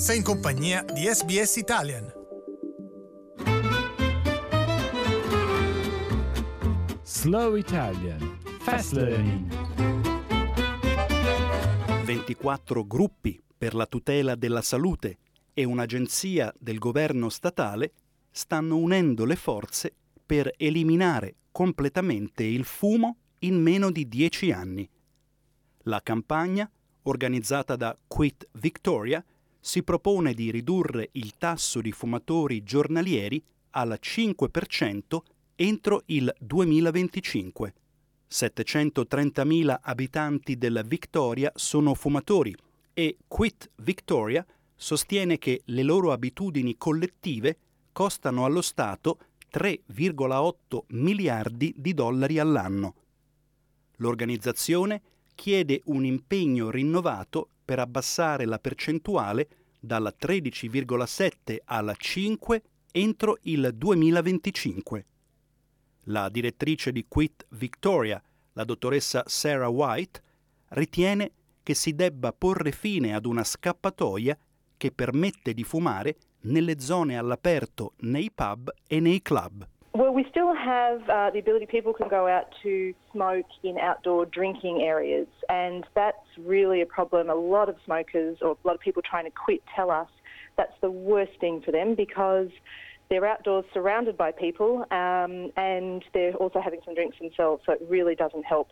Sei in compagnia di SBS Italian. Slow Italian Fast Learning 24 gruppi per la tutela della salute e un'agenzia del governo statale stanno unendo le forze per eliminare completamente il fumo in meno di 10 anni. La campagna, organizzata da Quit Victoria, si propone di ridurre il tasso di fumatori giornalieri al 5% entro il 2025. 730.000 abitanti della Victoria sono fumatori e Quit Victoria sostiene che le loro abitudini collettive costano allo Stato 3,8 miliardi di dollari all'anno. L'organizzazione chiede un impegno rinnovato per abbassare la percentuale dalla 13,7 alla 5 entro il 2025. La direttrice di Quit Victoria, la dottoressa Sarah White, ritiene che si debba porre fine ad una scappatoia che permette di fumare nelle zone all'aperto nei pub e nei club. Well, we still have uh, the ability, people can go out to smoke in outdoor drinking areas, and that's really a problem. A lot of smokers or a lot of people trying to quit tell us that's the worst thing for them because they're outdoors surrounded by people um, and they're also having some drinks themselves, so it really doesn't help.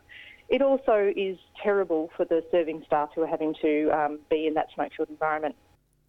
It also is terrible for the serving staff who are having to um, be in that smoke filled environment.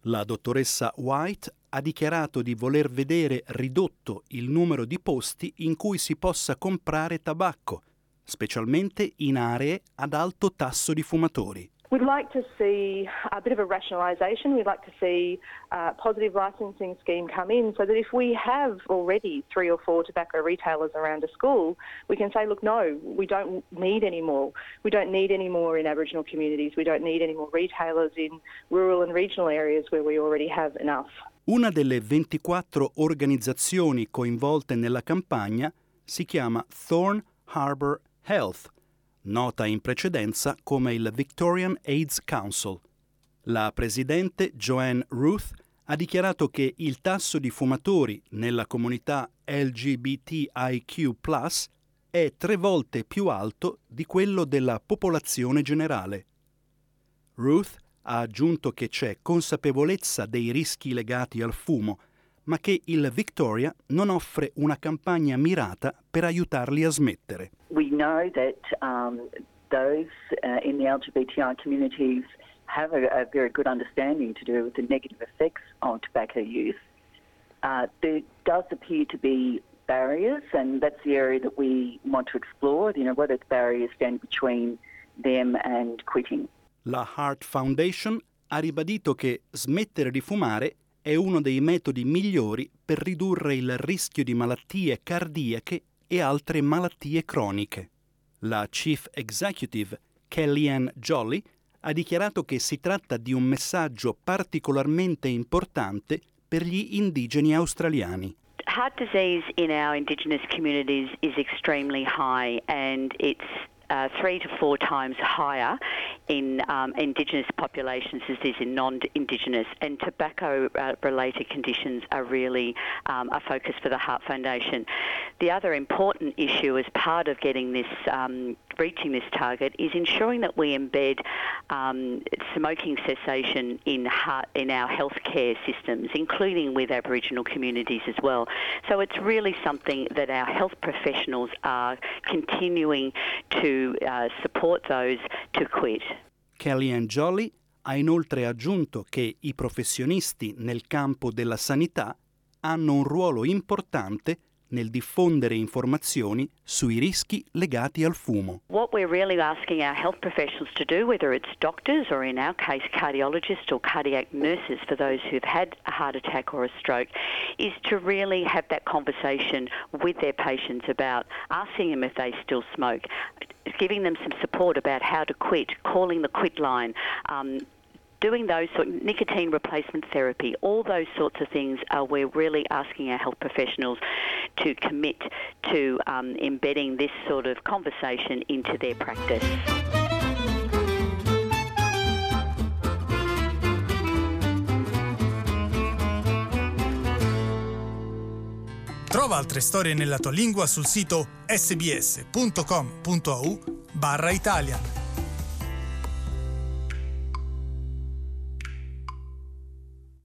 La dottoressa White ha dichiarato di voler vedere ridotto il numero di posti in cui si possa comprare tabacco, specialmente in aree ad alto tasso di fumatori. We'd like to see a bit of a rationalisation. We'd like to see a positive licensing scheme come in so that if we have already three or four tobacco retailers around a school, we can say, look, no, we don't need any more. We don't need any more in Aboriginal communities. We don't need any more retailers in rural and regional areas where we already have enough. Una delle 24 organizzazioni coinvolte nella campagna si chiama Thorn Harbour Health nota in precedenza come il Victorian AIDS Council. La presidente Joanne Ruth ha dichiarato che il tasso di fumatori nella comunità LGBTIQ è tre volte più alto di quello della popolazione generale. Ruth ha aggiunto che c'è consapevolezza dei rischi legati al fumo, ma che il Victoria non offre una campagna mirata per aiutarli a smettere. We know that um, those uh, in the LGBTI communities have a, a, very good understanding to do with the negative effects of tobacco use. Uh, there does appear to be barriers, and that's the area that we want to explore. You know, are the barriers stand between them and quitting? La Heart Foundation ha ribadito che smettere di fumare è uno dei metodi migliori per ridurre il rischio di malattie cardiache e altre malattie croniche. La Chief Executive Kellyanne Jolly ha dichiarato che si tratta di un messaggio particolarmente importante per gli indigeni australiani. Heart disease in our Indigenous communities is extremely high and it's uh, three to four times higher in um, Indigenous populations as is in non-Indigenous. And tobacco-related conditions are really um, a focus for the Heart Foundation. The other important issue as part of getting this um, reaching this target is ensuring that we embed um, smoking cessation in, heart, in our healthcare systems, including with Aboriginal communities as well. So it's really something that our health professionals are continuing to uh, support those to quit. Kellyanne Jolly ha inoltre aggiunto che i professionisti nel campo della sanità hanno un ruolo importante nel diffondere informazioni sui rischi legati al fumo. What we're really asking our health professionals to do, whether it's doctors or in our case cardiologists or cardiac nurses for those who've had a heart attack or a stroke, is to really have that conversation with their patients about asking them if they still smoke, giving them some support about how to quit, calling the quit line, um, doing those sort of nicotine replacement therapy, all those sorts of things are we're really asking our health professionals to commit to um, embedding this sort of conversation into their practice. Trova altre storie nella tua lingua sul sito sbs.com.au barra Italia.